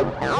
Oh,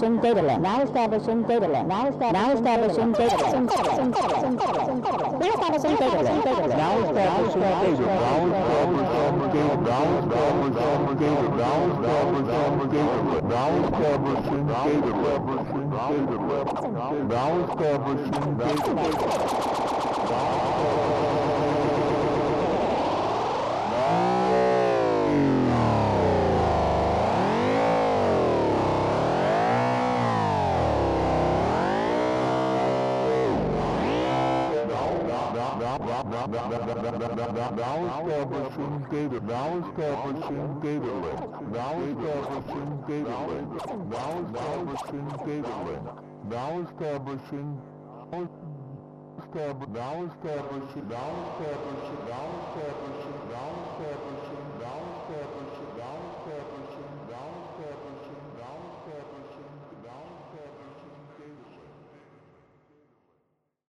establishing data link. Now establishing data link. Now esta- now establishing data link. Now establishing data link. Now establishing data link. Now establishing data. Now establishing data. Now establishing data. Now establishing data. Now establishing data. Now Now establishing data. Now establishing data link. Now establishing data link. Now establishing data link. Now establishing. Now establishing. Now establishing. Now establishing.